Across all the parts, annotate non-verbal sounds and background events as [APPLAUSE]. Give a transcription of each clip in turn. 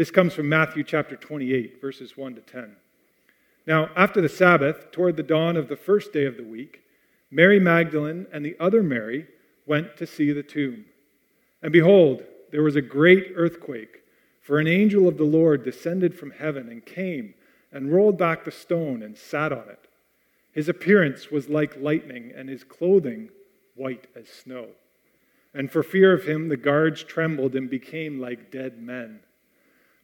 This comes from Matthew chapter 28, verses 1 to 10. Now, after the Sabbath, toward the dawn of the first day of the week, Mary Magdalene and the other Mary went to see the tomb. And behold, there was a great earthquake, for an angel of the Lord descended from heaven and came and rolled back the stone and sat on it. His appearance was like lightning, and his clothing white as snow. And for fear of him, the guards trembled and became like dead men.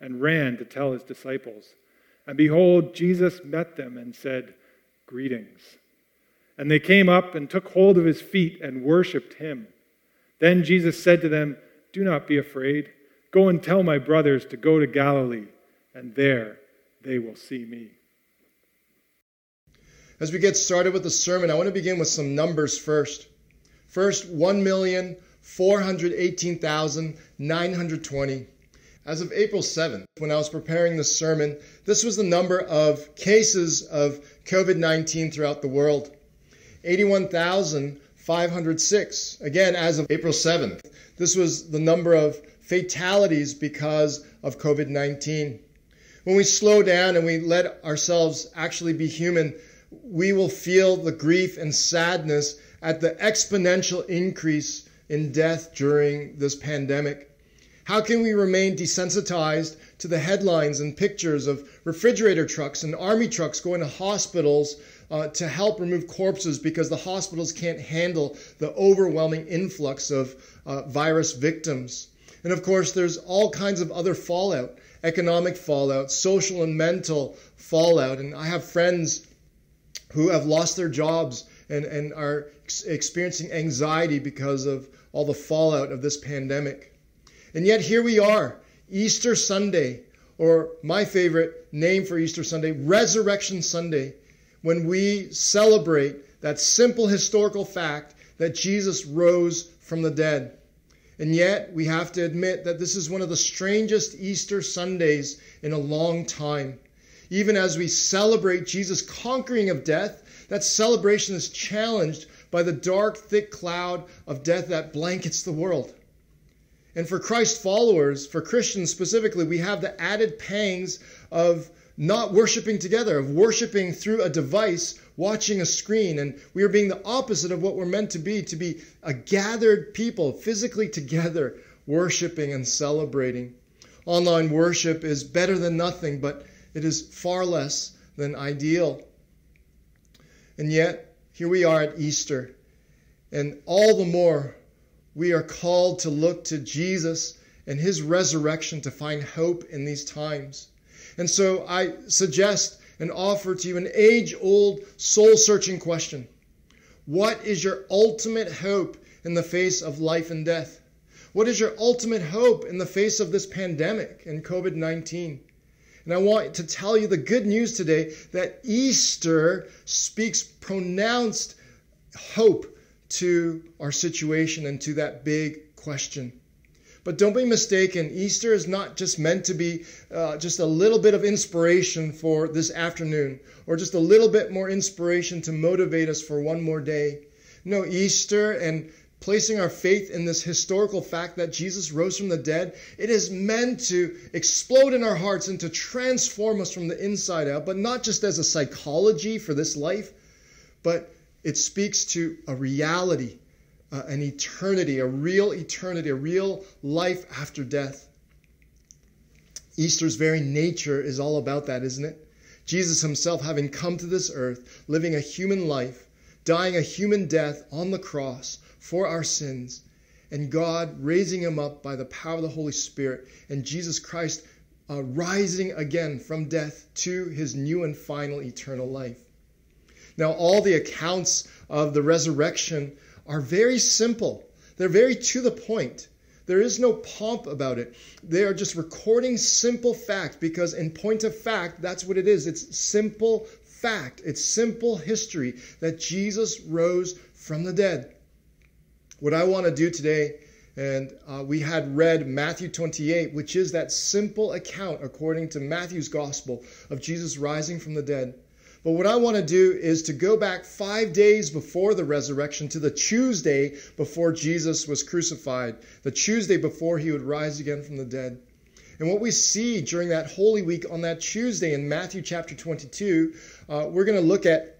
and ran to tell his disciples. And behold, Jesus met them and said, Greetings. And they came up and took hold of his feet and worshiped him. Then Jesus said to them, Do not be afraid. Go and tell my brothers to go to Galilee, and there they will see me. As we get started with the sermon, I want to begin with some numbers first. First, 1,418,920. As of April 7th, when I was preparing the sermon, this was the number of cases of COVID 19 throughout the world 81,506. Again, as of April 7th, this was the number of fatalities because of COVID 19. When we slow down and we let ourselves actually be human, we will feel the grief and sadness at the exponential increase in death during this pandemic. How can we remain desensitized to the headlines and pictures of refrigerator trucks and army trucks going to hospitals uh, to help remove corpses because the hospitals can't handle the overwhelming influx of uh, virus victims? And of course, there's all kinds of other fallout economic fallout, social and mental fallout. And I have friends who have lost their jobs and, and are ex- experiencing anxiety because of all the fallout of this pandemic. And yet here we are, Easter Sunday, or my favorite name for Easter Sunday, Resurrection Sunday, when we celebrate that simple historical fact that Jesus rose from the dead. And yet, we have to admit that this is one of the strangest Easter Sundays in a long time. Even as we celebrate Jesus' conquering of death, that celebration is challenged by the dark, thick cloud of death that blankets the world. And for Christ followers, for Christians specifically, we have the added pangs of not worshiping together, of worshiping through a device, watching a screen. And we are being the opposite of what we're meant to be to be a gathered people, physically together, [LAUGHS] worshiping and celebrating. Online worship is better than nothing, but it is far less than ideal. And yet, here we are at Easter, and all the more we are called to look to Jesus and his resurrection to find hope in these times. And so I suggest and offer to you an age old, soul searching question What is your ultimate hope in the face of life and death? What is your ultimate hope in the face of this pandemic and COVID 19? And I want to tell you the good news today that Easter speaks pronounced hope to our situation and to that big question. But don't be mistaken, Easter is not just meant to be uh, just a little bit of inspiration for this afternoon or just a little bit more inspiration to motivate us for one more day. No, Easter and placing our faith in this historical fact that Jesus rose from the dead, it is meant to explode in our hearts and to transform us from the inside out, but not just as a psychology for this life, but it speaks to a reality, uh, an eternity, a real eternity, a real life after death. Easter's very nature is all about that, isn't it? Jesus himself, having come to this earth, living a human life, dying a human death on the cross for our sins, and God raising him up by the power of the Holy Spirit, and Jesus Christ uh, rising again from death to his new and final eternal life. Now, all the accounts of the resurrection are very simple, they're very to the point. There is no pomp about it. They are just recording simple fact because, in point of fact, that's what it is. It's simple fact, it's simple history that Jesus rose from the dead. What I want to do today, and uh, we had read Matthew 28, which is that simple account, according to Matthew's gospel, of Jesus rising from the dead. But what I want to do is to go back five days before the resurrection to the Tuesday before Jesus was crucified, the Tuesday before he would rise again from the dead. And what we see during that Holy Week on that Tuesday in Matthew chapter 22, uh, we're going to look at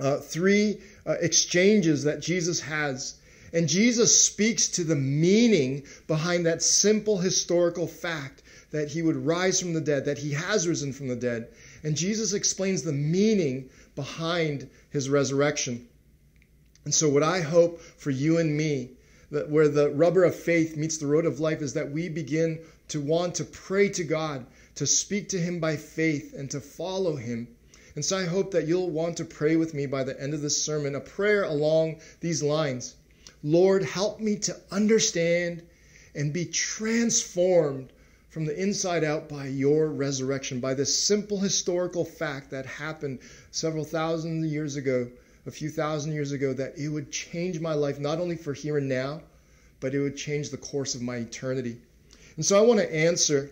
uh, three uh, exchanges that Jesus has. And Jesus speaks to the meaning behind that simple historical fact that he would rise from the dead, that he has risen from the dead. And Jesus explains the meaning behind his resurrection. And so, what I hope for you and me, that where the rubber of faith meets the road of life, is that we begin to want to pray to God, to speak to Him by faith, and to follow Him. And so, I hope that you'll want to pray with me by the end of this sermon, a prayer along these lines Lord, help me to understand and be transformed from the inside out by your resurrection, by this simple historical fact that happened several thousand years ago, a few thousand years ago, that it would change my life, not only for here and now, but it would change the course of my eternity. And so I want to answer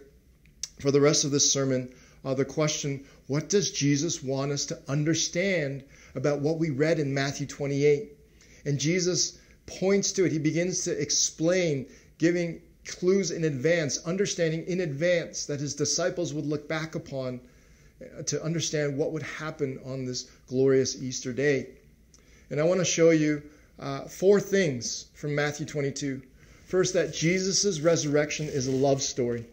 for the rest of this sermon uh, the question what does Jesus want us to understand about what we read in Matthew 28? And Jesus points to it. He begins to explain, giving clues in advance, understanding in advance that his disciples would look back upon uh, to understand what would happen on this glorious Easter day. And I want to show you uh, four things from Matthew 22. First, that Jesus' resurrection is a love story,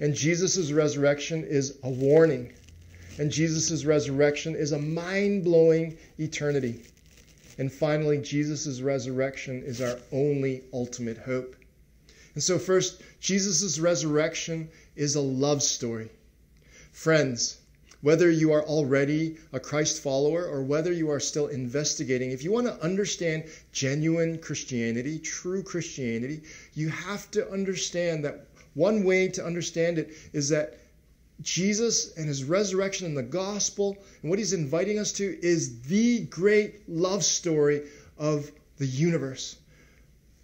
and Jesus' resurrection is a warning, and Jesus' resurrection is a mind blowing eternity. And finally, Jesus' resurrection is our only ultimate hope. And so, first, Jesus' resurrection is a love story. Friends, whether you are already a Christ follower or whether you are still investigating, if you want to understand genuine Christianity, true Christianity, you have to understand that one way to understand it is that Jesus and his resurrection and the gospel and what he's inviting us to is the great love story of the universe.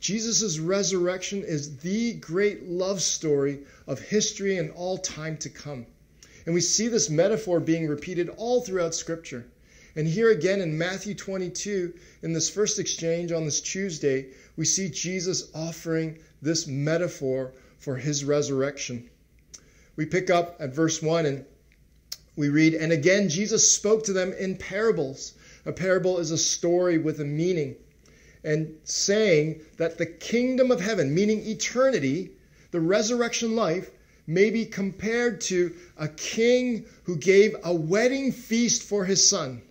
Jesus' resurrection is the great love story of history and all time to come. And we see this metaphor being repeated all throughout Scripture. And here again in Matthew 22, in this first exchange on this Tuesday, we see Jesus offering this metaphor for his resurrection. We pick up at verse 1 and we read, And again Jesus spoke to them in parables. A parable is a story with a meaning and saying that the kingdom of heaven, meaning eternity, the resurrection life, may be compared to a king who gave a wedding feast for his son.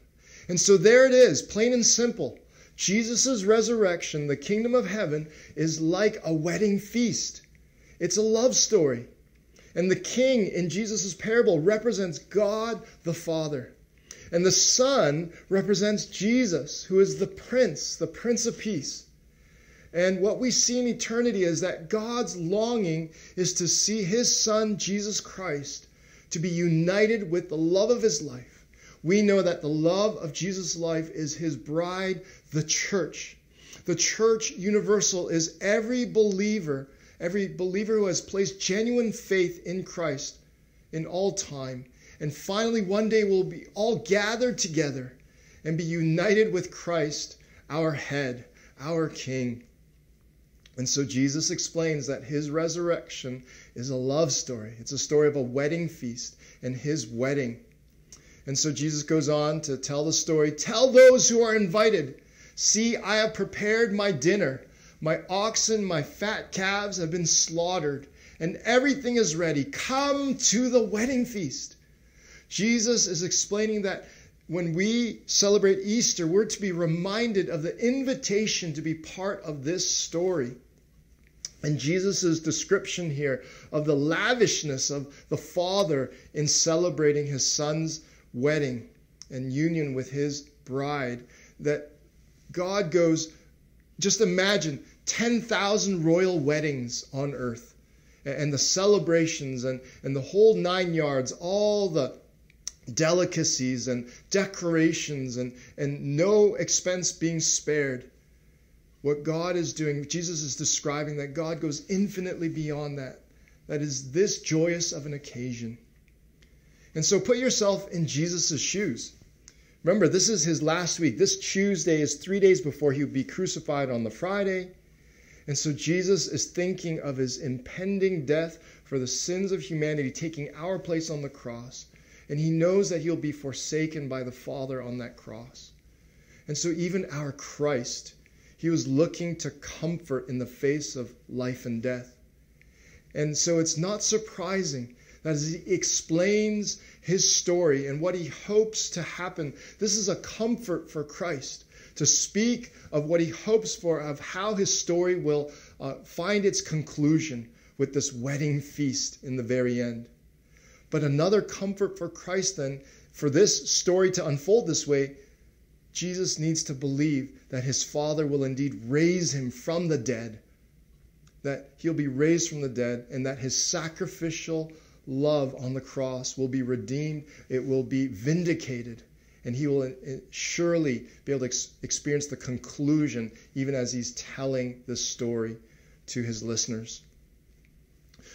And so there it is, plain and simple. Jesus' resurrection, the kingdom of heaven, is like a wedding feast. It's a love story. And the king in Jesus' parable represents God the Father. And the son represents Jesus, who is the Prince, the Prince of Peace. And what we see in eternity is that God's longing is to see his Son, Jesus Christ, to be united with the love of his life. We know that the love of Jesus' life is his bride, the church. The church universal is every believer, every believer who has placed genuine faith in Christ in all time and finally, one day we'll be all gathered together and be united with Christ, our head, our King. And so Jesus explains that his resurrection is a love story. It's a story of a wedding feast and his wedding. And so Jesus goes on to tell the story Tell those who are invited, see, I have prepared my dinner. My oxen, my fat calves have been slaughtered, and everything is ready. Come to the wedding feast. Jesus is explaining that when we celebrate Easter, we're to be reminded of the invitation to be part of this story. And Jesus' description here of the lavishness of the Father in celebrating his Son's wedding and union with his bride, that God goes, just imagine 10,000 royal weddings on earth and the celebrations and, and the whole nine yards, all the delicacies and decorations and, and no expense being spared. What God is doing, Jesus is describing that God goes infinitely beyond that. That is this joyous of an occasion. And so put yourself in Jesus' shoes. Remember, this is his last week. This Tuesday is three days before he would be crucified on the Friday. And so Jesus is thinking of his impending death for the sins of humanity, taking our place on the cross. And he knows that he'll be forsaken by the Father on that cross. And so, even our Christ, he was looking to comfort in the face of life and death. And so, it's not surprising that as he explains his story and what he hopes to happen, this is a comfort for Christ to speak of what he hopes for, of how his story will uh, find its conclusion with this wedding feast in the very end. But another comfort for Christ, then, for this story to unfold this way, Jesus needs to believe that his Father will indeed raise him from the dead, that he'll be raised from the dead, and that his sacrificial love on the cross will be redeemed, it will be vindicated, and he will uh, surely be able to experience the conclusion even as he's telling this story to his listeners.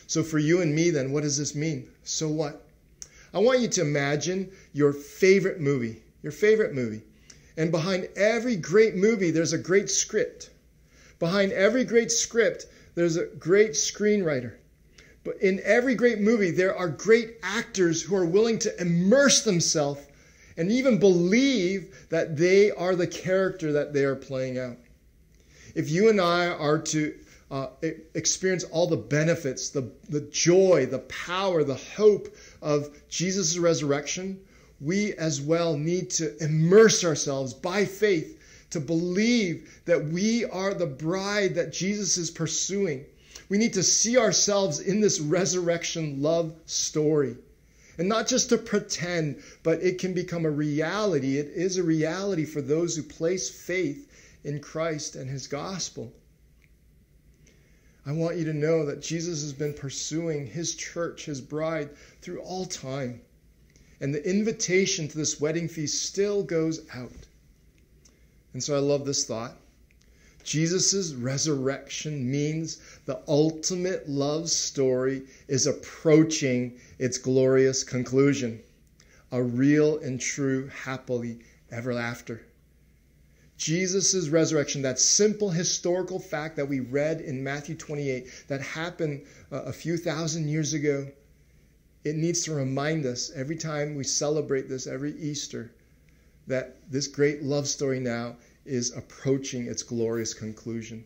So, for you and me, then, what does this mean? So what? I want you to imagine your favorite movie, your favorite movie. And behind every great movie, there's a great script. Behind every great script, there's a great screenwriter. But in every great movie, there are great actors who are willing to immerse themselves and even believe that they are the character that they are playing out. If you and I are to uh, experience all the benefits, the, the joy, the power, the hope of Jesus' resurrection, we as well need to immerse ourselves by faith to believe that we are the bride that Jesus is pursuing we need to see ourselves in this resurrection love story. And not just to pretend, but it can become a reality. It is a reality for those who place faith in Christ and his gospel. I want you to know that Jesus has been pursuing his church, his bride, through all time. And the invitation to this wedding feast still goes out. And so I love this thought. Jesus' resurrection means the ultimate love story is approaching its glorious conclusion a real and true happily ever after. Jesus' resurrection, that simple historical fact that we read in Matthew 28 that happened uh, a few thousand years ago, it needs to remind us every time we celebrate this, every Easter, that this great love story now is approaching its glorious conclusion.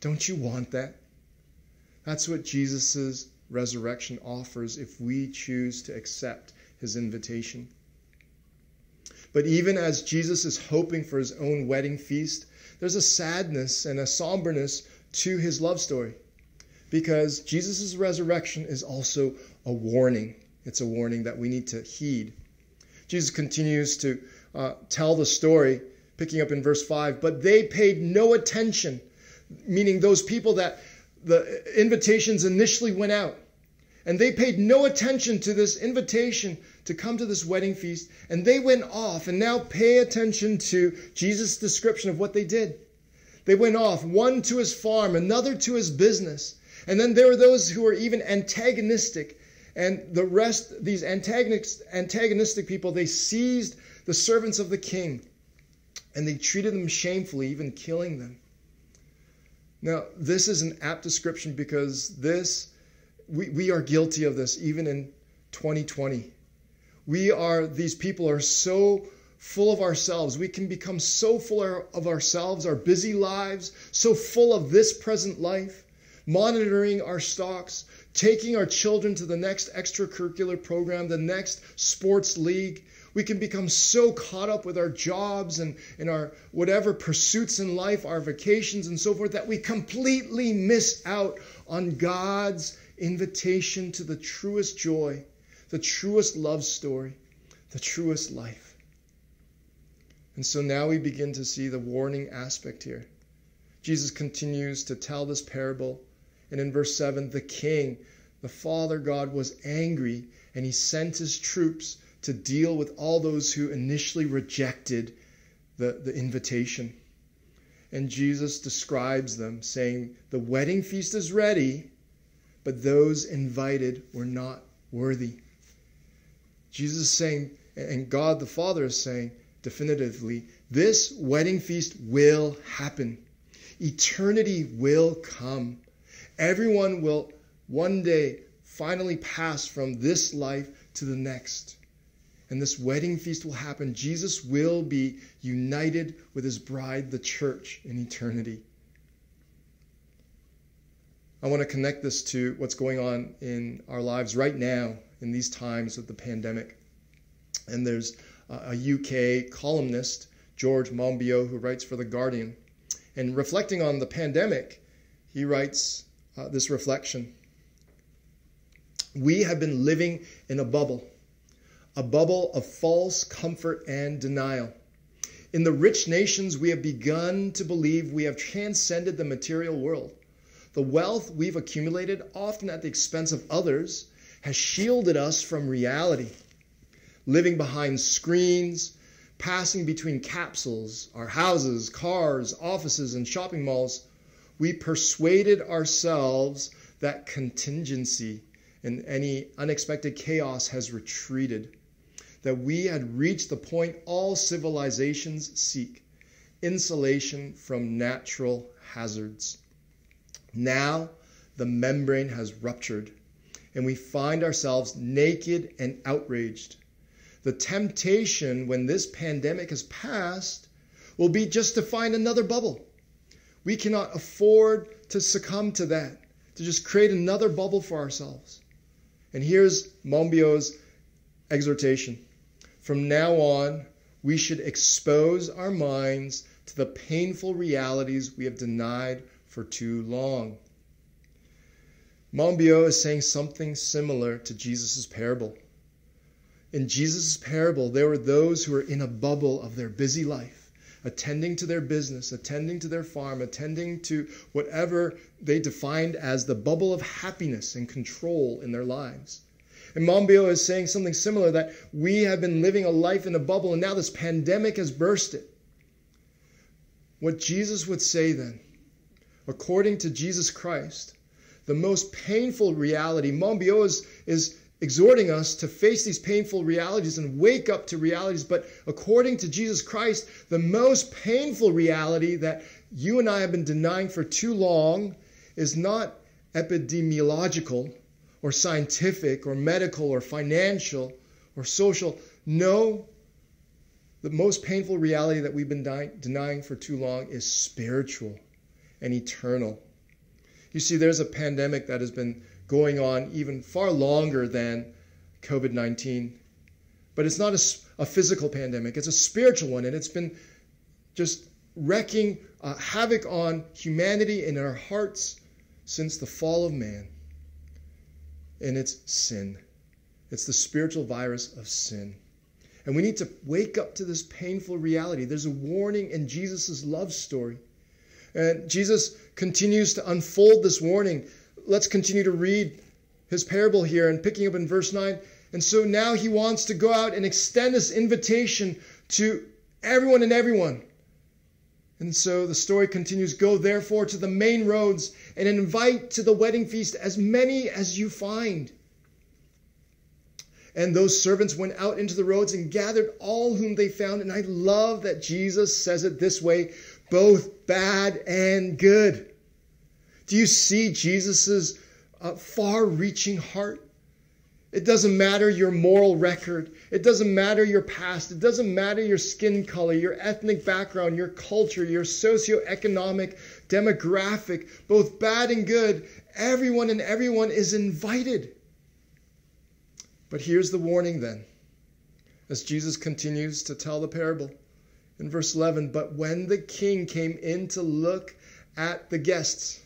Don't you want that? That's what Jesus' resurrection offers if we choose to accept his invitation. But even as Jesus is hoping for his own wedding feast, there's a sadness and a somberness to his love story because Jesus' resurrection is also a warning. It's a warning that we need to heed. Jesus continues to uh, tell the story picking up in verse 5, but they paid no attention, meaning those people that the invitations initially went out. And they paid no attention to this invitation to come to this wedding feast. And they went off. And now pay attention to Jesus' description of what they did. They went off, one to his farm, another to his business. And then there were those who were even antagonistic. And the rest, these antagonistic people, they seized the servants of the king and they treated them shamefully, even killing them. Now, this is an apt description because this, we, we are guilty of this even in 2020. We are, these people are so full of ourselves. We can become so full of ourselves, our busy lives, so full of this present life, monitoring our stocks, taking our children to the next extracurricular program, the next sports league, we can become so caught up with our jobs and, and our whatever pursuits in life, our vacations and so forth, that we completely miss out on God's invitation to the truest joy, the truest love story, the truest life. And so now we begin to see the warning aspect here. Jesus continues to tell this parable. And in verse 7, the king, the Father God, was angry and he sent his troops to deal with all those who initially rejected the, the invitation. And Jesus describes them, saying, The wedding feast is ready, but those invited were not worthy. Jesus is saying, and God the Father is saying definitively, this wedding feast will happen. Eternity will come. Everyone will one day finally pass from this life to the next. And this wedding feast will happen. Jesus will be united with his bride, the church, in eternity. I want to connect this to what's going on in our lives right now in these times of the pandemic. And there's a UK columnist, George Monbiot, who writes for The Guardian. And reflecting on the pandemic, he writes uh, this reflection We have been living in a bubble, a bubble of false comfort and denial. In the rich nations, we have begun to believe we have transcended the material world. The wealth we've accumulated, often at the expense of others, has shielded us from reality. Living behind screens, passing between capsules, our houses, cars, offices, and shopping malls, we persuaded ourselves that contingency and any unexpected chaos has retreated, that we had reached the point all civilizations seek insulation from natural hazards. Now the membrane has ruptured, and we find ourselves naked and outraged. The temptation when this pandemic has passed will be just to find another bubble. We cannot afford to succumb to that, to just create another bubble for ourselves. And here's Monbiot's exhortation. From now on, we should expose our minds to the painful realities we have denied for too long. Monbiot is saying something similar to Jesus' parable. In Jesus' parable, there were those who were in a bubble of their busy life, attending to their business, attending to their farm, attending to whatever they defined as the bubble of happiness and control in their lives. And Monbiot is saying something similar that we have been living a life in a bubble and now this pandemic has burst it. What Jesus would say then according to Jesus Christ, the most painful reality. Monbiot is, is exhorting us to face these painful realities and wake up to realities. But according to Jesus Christ, the most painful reality that you and I have been denying for too long is not epidemiological or scientific or medical or financial or social. No, the most painful reality that we've been denying for too long is spiritual and eternal. You see, there's a pandemic that has been going on even far longer than COVID 19. But it's not a, a, physical pandemic, it's a spiritual one, and it's been just wreaking uh, havoc on humanity and our hearts since the fall of man. And it's sin. It's the spiritual virus of sin. And we need to wake up to this painful reality. There's a warning in Jesus' love story and Jesus continues to unfold this warning. Let's continue to read his parable here and picking up in verse 9. And so now he wants to go out and extend this invitation to everyone and everyone. And so the story continues Go therefore to the main roads and invite to the wedding feast as many as you find. And those servants went out into the roads and gathered all whom they found. And I love that Jesus says it this way both bad and good. Do you see Jesus' uh, far reaching heart? It doesn't matter your moral record. It doesn't matter your past. It doesn't matter your skin color, your ethnic background, your culture, your socioeconomic demographic, both bad and good. Everyone and everyone is invited. But here's the warning then, as Jesus continues to tell the parable in verse 11, but when the king came in to look at the guests,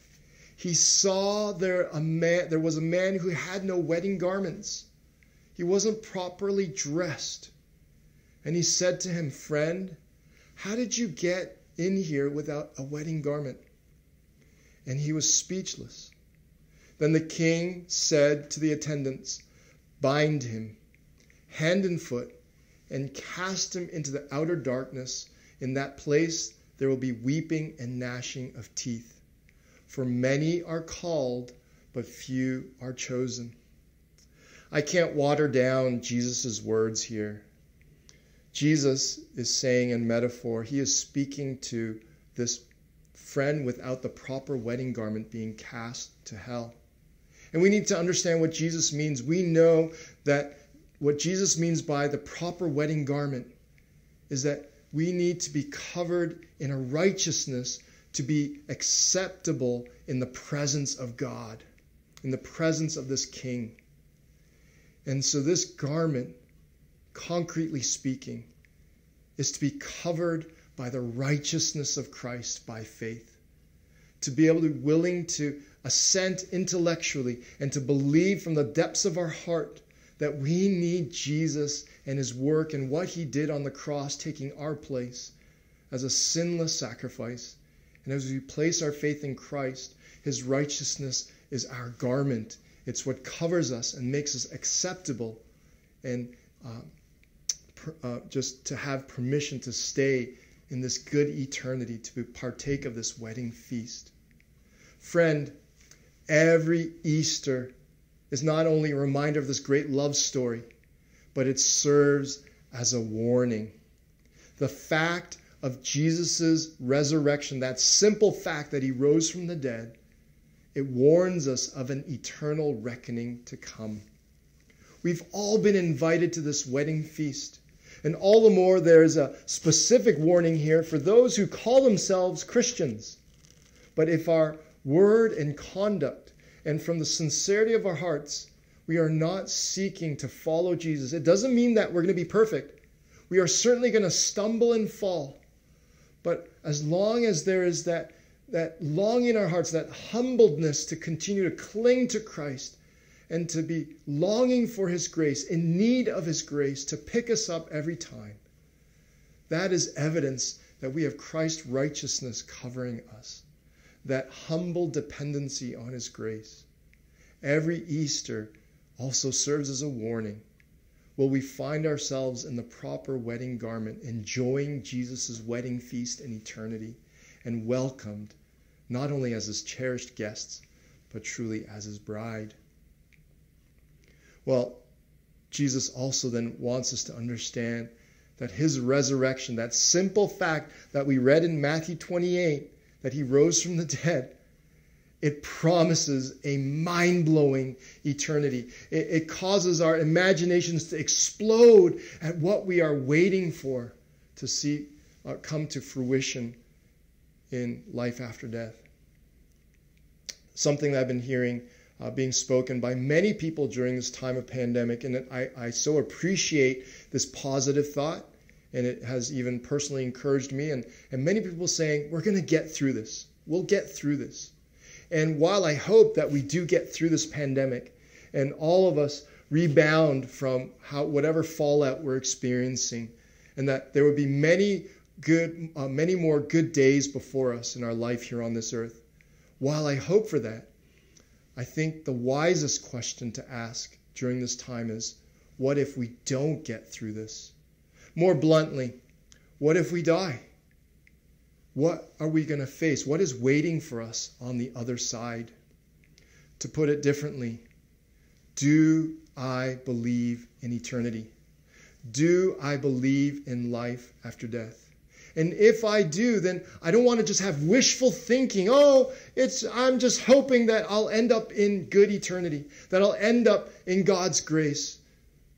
he saw there a man there was a man who had no wedding garments. He wasn't properly dressed. And he said to him, "Friend, how did you get in here without a wedding garment?" and he was speechless. Then the king said to the attendants, Bind him, hand and foot, and cast him into the outer darkness. In that place there will be weeping and gnashing of teeth. For many are called, but few are chosen. I can't water down Jesus' words here. Jesus is saying in metaphor, he is speaking to this friend without the proper wedding garment being cast to hell. And we need to understand what Jesus means. We know that what Jesus means by the proper wedding garment is that we need to be covered in a righteousness to be acceptable in the presence of God, in the presence of this king. And so, this garment, concretely speaking, is to be covered by the righteousness of Christ by faith. To be able to be willing to assent intellectually and to believe from the depths of our heart that we need Jesus and his work and what he did on the cross, taking our place as a sinless sacrifice. And as we place our faith in Christ, his righteousness is our garment. It's what covers us and makes us acceptable and uh, uh, just to have permission to stay in this good eternity, to partake of this wedding feast. Friend, every Easter is not only a reminder of this great love story, but it serves as a warning. The fact of Jesus' resurrection, that simple fact that he rose from the dead, it warns us of an eternal reckoning to come. We've all been invited to this wedding feast. And all the more, there's a specific warning here for those who call themselves Christians. But if our word and conduct and from the sincerity of our hearts, we are not seeking to follow Jesus, it doesn't mean that we're going to be perfect. We are certainly going to stumble and fall. But as long as there is that, that longing in our hearts, that humbleness to continue to cling to Christ, and to be longing for His grace, in need of His grace to pick us up every time. That is evidence that we have Christ's righteousness covering us, that humble dependency on His grace. Every Easter also serves as a warning. Will we find ourselves in the proper wedding garment, enjoying Jesus' wedding feast in eternity, and welcomed not only as His cherished guests, but truly as His bride? Well, Jesus also then wants us to understand that his resurrection, that simple fact that we read in Matthew 28, that he rose from the dead, it promises a mind blowing eternity. It, it, causes our imaginations to explode at what we are waiting for to see uh, come to fruition in life after death. Something that I've been hearing uh, being spoken by many people during this time of pandemic. And I, I so appreciate this positive thought. And it has even personally encouraged me. And, and many people saying, we're going to get through this. We'll get through this. And while I hope that we do get through this pandemic and all of us rebound from how, whatever fallout we're experiencing, and that there would be many good, uh, many more good days before us in our life here on this earth. While I hope for that, I think the wisest question to ask during this time is what if we don't get through this? More bluntly, what if we die? What are we going to face? What is waiting for us on the other side? To put it differently, do I believe in eternity? Do I believe in life after death? And if I do, then I don't want to just have wishful thinking. Oh, it's I'm just hoping that I'll end up in good eternity, that I'll end up in God's grace,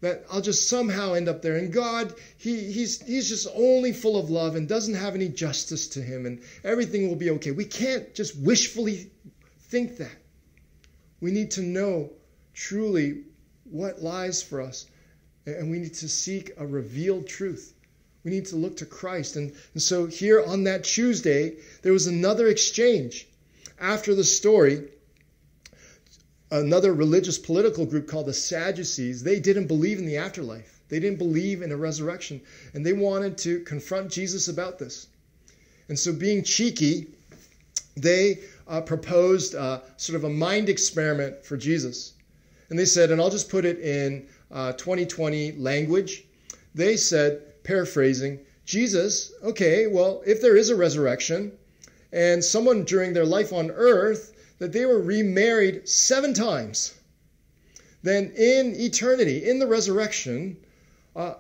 that I'll just somehow end up there. And God, he, he's he's just only full of love and doesn't have any justice to him, and everything will be okay. We can't just wishfully think that. We need to know truly what lies for us, and we need to seek a revealed truth. We need to look to Christ. And, and so here on that Tuesday, there was another exchange. After the story, another religious political group called the Sadducees, they didn't believe in the afterlife. They didn't believe in a resurrection. And they wanted to confront Jesus about this. And so, being cheeky, they uh, proposed uh, sort of a mind experiment for Jesus. And they said, and I'll just put it in uh, 2020 language. They said, paraphrasing, Jesus, okay, well, if there is a resurrection and someone during their life on earth that they were remarried seven times, then in eternity, in the resurrection, uh,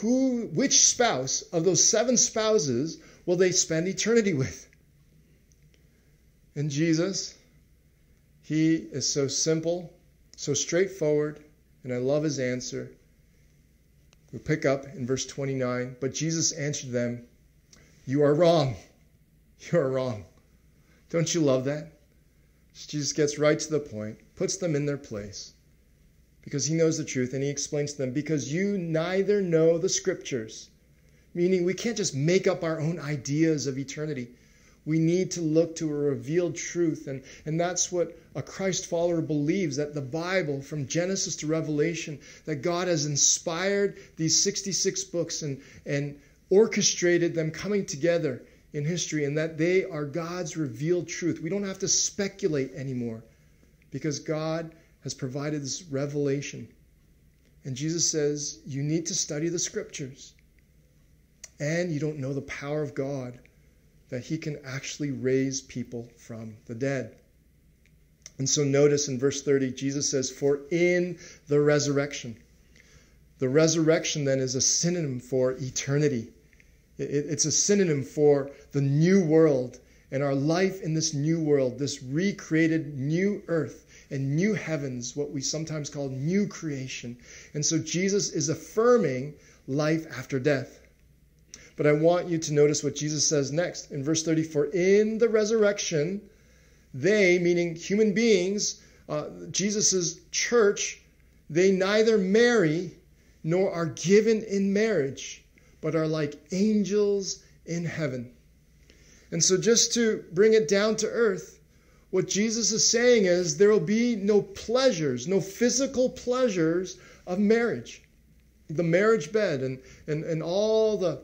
who, which spouse of those seven spouses will they spend eternity with? And Jesus, he is so simple, so straightforward, and I love his answer. We pick up in verse 29. But Jesus answered them, You are wrong. You are wrong. Don't you love that? Jesus gets right to the point, puts them in their place because he knows the truth and he explains to them, Because you neither know the scriptures, meaning we can't just make up our own ideas of eternity. We need to look to a revealed truth. And, and that's what a Christ follower believes that the Bible, from Genesis to Revelation, that God has inspired these 66 books and, and orchestrated them coming together in history, and that they are God's revealed truth. We don't have to speculate anymore because God has provided this revelation. And Jesus says, You need to study the scriptures. And you don't know the power of God that he can actually raise people from the dead. And so notice in verse 30, Jesus says, For in the resurrection. The resurrection then is a synonym for eternity. It's a synonym for the new world and our life in this new world, this recreated new earth and new heavens, what we sometimes call new creation. And so Jesus is affirming life after death. But I want you to notice what Jesus says next in verse 34 In the resurrection, they, meaning human beings, uh, Jesus' church, they neither marry nor are given in marriage, but are like angels in heaven. And so, just to bring it down to earth, what Jesus is saying is there will be no pleasures, no physical pleasures of marriage. The marriage bed and, and, and all the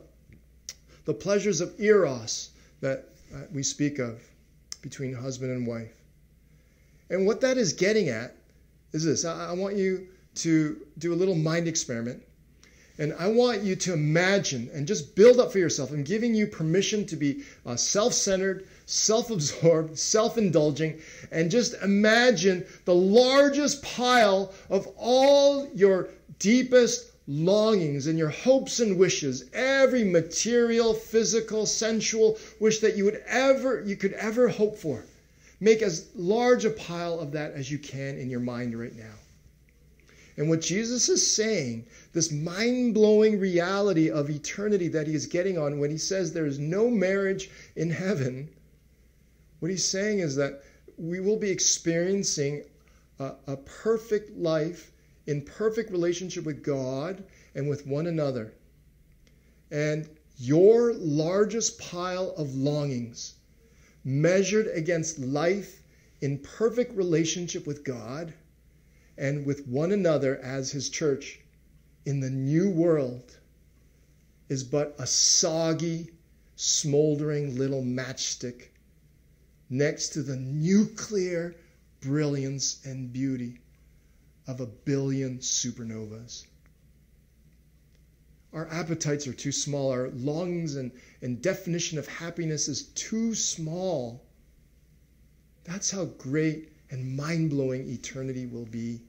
the pleasures of eros that uh, we speak of between husband and wife. And what that is getting at is this I, I want you to do a little mind experiment. And I want you to imagine and just build up for yourself. I'm giving you permission to be uh, self centered, self absorbed, self indulging, and just imagine the largest pile of all your deepest longings and your hopes and wishes, every material, physical, sensual wish that you would ever you could ever hope for. Make as large a pile of that as you can in your mind right now. And what Jesus is saying, this mind blowing reality of eternity that he is getting on when he says there is no marriage in heaven, what he's saying is that we will be experiencing a, a perfect life in perfect relationship with God and with one another. And your largest pile of longings, measured against life in perfect relationship with God and with one another as His church in the new world, is but a soggy, smoldering little matchstick next to the nuclear brilliance and beauty of a billion supernovas. Our appetites are too small. Our longings and, and definition of happiness is too small. That's how great and mind blowing eternity will be.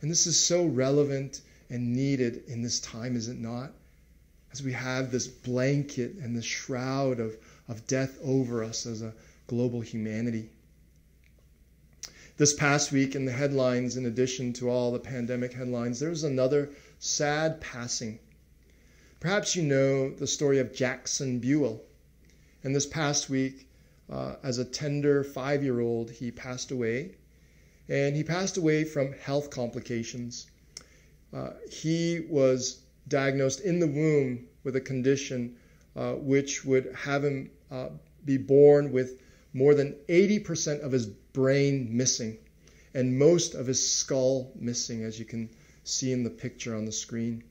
And this is so relevant and needed in this time, is it not? As we have this blanket and this shroud of, of death over us as a global humanity. This past week, in the headlines, in addition to all the pandemic headlines, there was another sad passing. Perhaps you know the story of Jaxon Buell. And this past week, uh, as a tender five year old, he passed away. And he passed away from health complications. Uh, he was diagnosed in the womb with a condition uh, which would have him uh, be born with more than 80% of his brain missing and most of his skull missing, as you can see in the picture on the screen.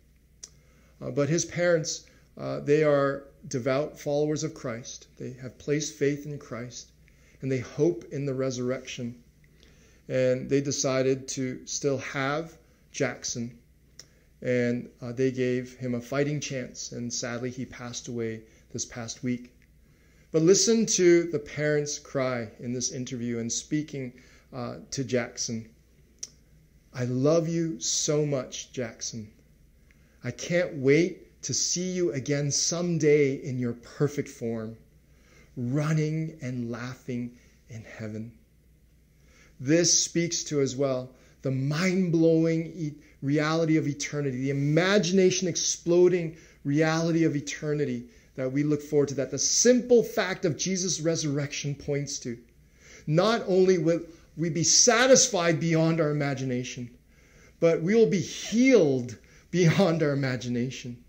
Uh, but his parents uh, they are devout followers of Christ. They have placed faith in Christ and they hope in the resurrection. And they decided to still have Jaxon and uh, they gave him a fighting chance. And sadly, he passed away this past week. But listen to the parents' cry in this interview and speaking uh, to Jaxon. I love you so much, Jackson. I can't wait to see you again someday in your perfect form, running and laughing in heaven. This speaks to as well the mind blowing reality of eternity, the imagination exploding reality of eternity that we look forward to, that the simple fact of Jesus' resurrection points to. Not only will we be satisfied beyond our imagination, but we will be healed beyond our imagination.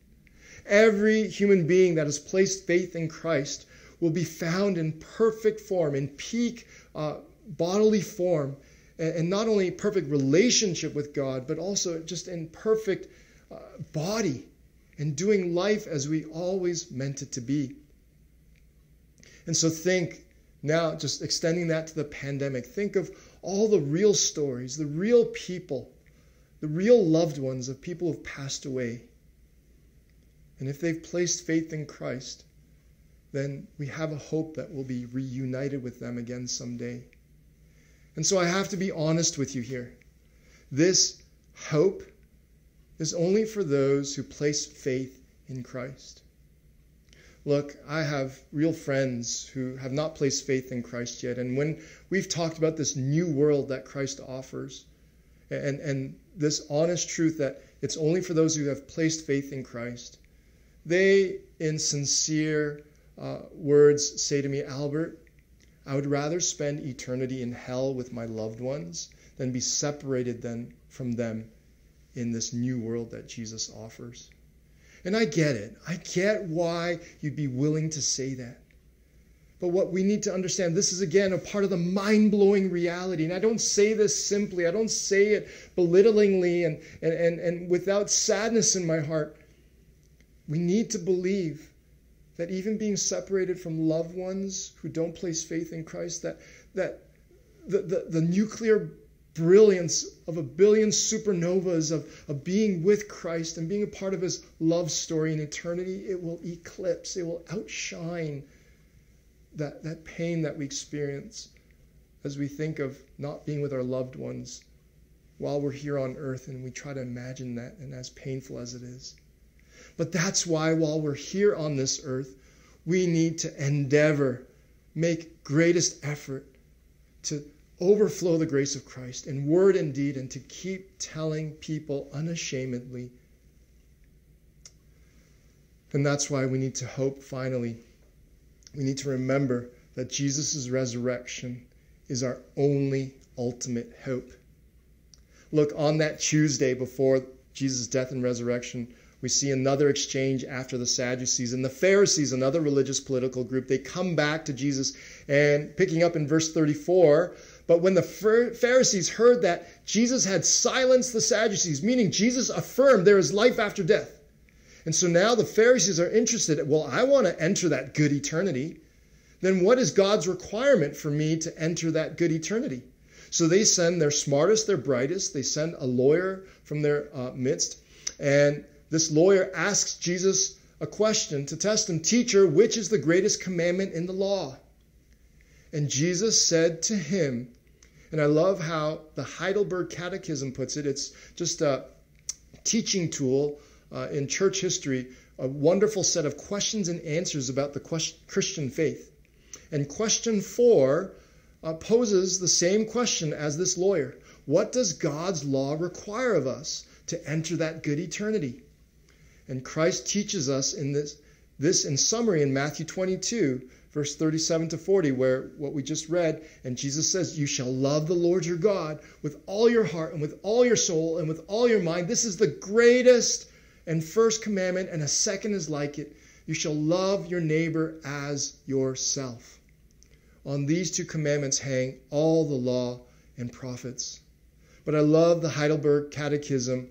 Every human being that has placed faith in Christ will be found in perfect form, in peak uh, bodily form, and, not only perfect relationship with God, but also just in perfect uh, body and doing life as we always meant it to be. And so think now, just extending that to the pandemic, think of all the real stories, the real people, the real loved ones of people who've passed away. And if they've placed faith in Christ, then we have a hope that we'll be reunited with them again someday. And so I have to be honest with you here. This hope is only for those who place faith in Christ. Look, I have real friends who have not placed faith in Christ yet. And when we've talked about this new world that Christ offers, and, and this honest truth that it's only for those who have placed faith in Christ, they, in sincere uh, words, say to me, Albert, I would rather spend eternity in hell with my loved ones than be separated then from them in this new world that Jesus offers. And I get it. I get why you'd be willing to say that. But what we need to understand, this is again a part of the mind blowing reality. And I don't say this simply, I don't say it belittlingly and, and, and, and without sadness in my heart. We need to believe that even being separated from loved ones who don't place faith in Christ, that, that the, the, the nuclear brilliance of a billion supernovas of, of being with Christ and being a part of his love story in eternity, it will eclipse, it will outshine that, that pain that we experience as we think of not being with our loved ones while we're here on earth and we try to imagine that and as painful as it is. But that's why while we're here on this earth, we need to endeavor, make greatest effort to overflow the grace of Christ in word and deed and to keep telling people unashamedly. And that's why we need to hope finally. We need to remember that Jesus' resurrection is our only ultimate hope. Look, on that Tuesday before Jesus' death and resurrection, we see another exchange after the Sadducees and the Pharisees, another religious political group. They come back to Jesus and picking up in verse 34, but when the Pharisees heard that Jesus had silenced the Sadducees, meaning Jesus affirmed there is life after death. And so now the Pharisees are interested, well, I want to enter that good eternity. Then what is God's requirement for me to enter that good eternity? So they send their smartest, their brightest, they send a lawyer from their uh, midst. And this lawyer asks Jesus a question to test him Teacher, which is the greatest commandment in the law? And Jesus said to him, and I love how the Heidelberg Catechism puts it. It's just a teaching tool uh, in church history, a wonderful set of questions and answers about the Christian faith. And question four uh, poses the same question as this lawyer What does God's law require of us to enter that good eternity? And Christ teaches us in this, this in summary in Matthew 22 verse 37 to 40, where what we just read, and Jesus says, You shall love the Lord your God with all your heart and with all your soul and with all your mind. This is the greatest and first commandment, and a second is like it. You shall love your neighbor as yourself. On these two commandments hang all the law and prophets. But I love the Heidelberg Catechism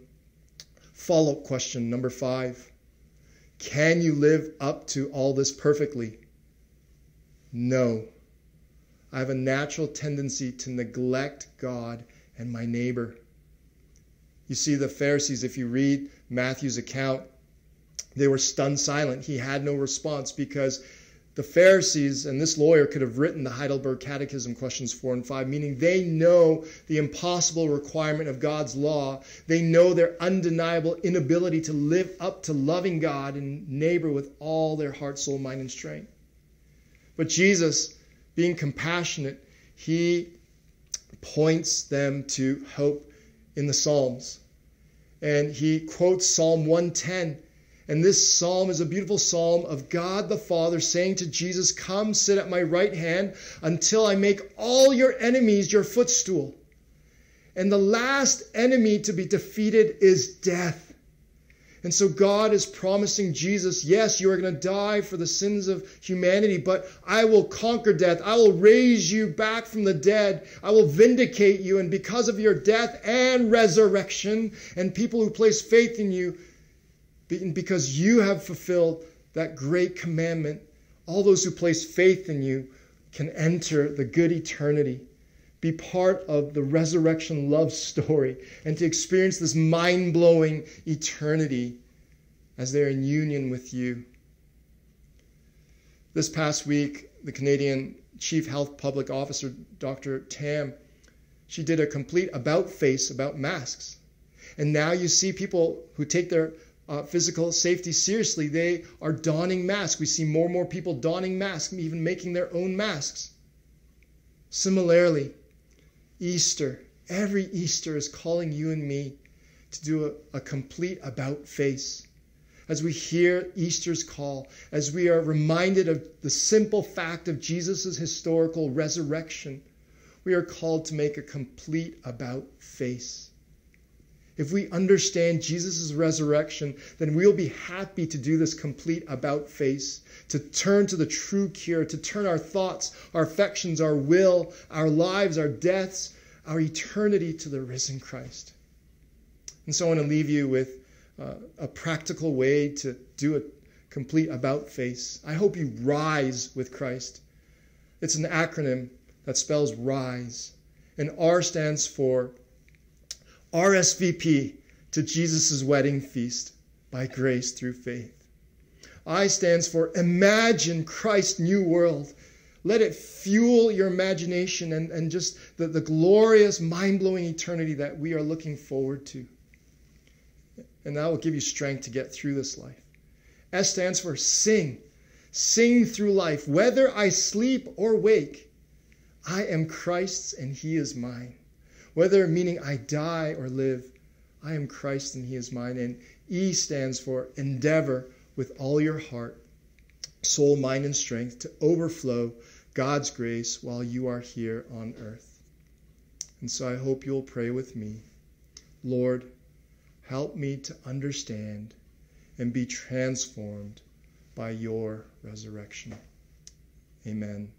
follow up question number five. Can you live up to all this perfectly? No. I have a natural tendency to neglect God and my neighbor. You see, the Pharisees, if you read Matthew's account, they were stunned silent. He had no response because the Pharisees and this lawyer could have written the Heidelberg Catechism, questions four and five, meaning they know the impossible requirement of God's law. They know their undeniable inability to live up to loving God and neighbor with all their heart, soul, mind, and strength. But Jesus, being compassionate, he points them to hope in the Psalms. And he quotes Psalm 110 and this psalm is a beautiful psalm of God the Father saying to Jesus, Come sit at my right hand until I make all your enemies your footstool. And the last enemy to be defeated is death. And so God is promising Jesus, yes, you are going to die for the sins of humanity, but I will conquer death. I will raise you back from the dead. I will vindicate you. And because of your death and resurrection, and people who place faith in you, because you have fulfilled that great commandment, all those who place faith in you can enter the good eternity, be part of the resurrection love story, and to experience this mind blowing eternity as they're in union with you. This past week, the Canadian Chief Health Public Officer, Dr. Tam, she did a complete about face about masks. And now you see people who take their uh, physical safety seriously, they are donning masks. We see more and more people donning masks, even making their own masks. Similarly, Easter, every Easter is calling you and me to do a, a complete about face. As we hear Easter's call, as we are reminded of the simple fact of Jesus' historical resurrection, we are called to make a complete about face. If we understand Jesus' resurrection, then we'll be happy to do this complete about face, to turn to the true cure, to turn our thoughts, our affections, our will, our lives, our deaths, our eternity to the risen Christ. And so I want to leave you with uh, a practical way to do a complete about face. I hope you rise with Christ. It's an acronym that spells rise. And R stands for RSVP to Jesus' wedding feast by grace through faith. I stands for Imagine Christ's New World. Let it fuel your imagination and, and just the, the glorious, mind blowing eternity that we are looking forward to. And that will give you strength to get through this life. S stands for Sing. Sing through life. Whether I sleep or wake, I am Christ's and He is mine. Whether meaning I die or live, I am Christ and He is mine. And E stands for endeavor with all your heart, soul, mind, and strength to overflow God's grace while you are here on earth. And so I hope you'll pray with me. Lord, help me to understand and be transformed by your resurrection. Amen.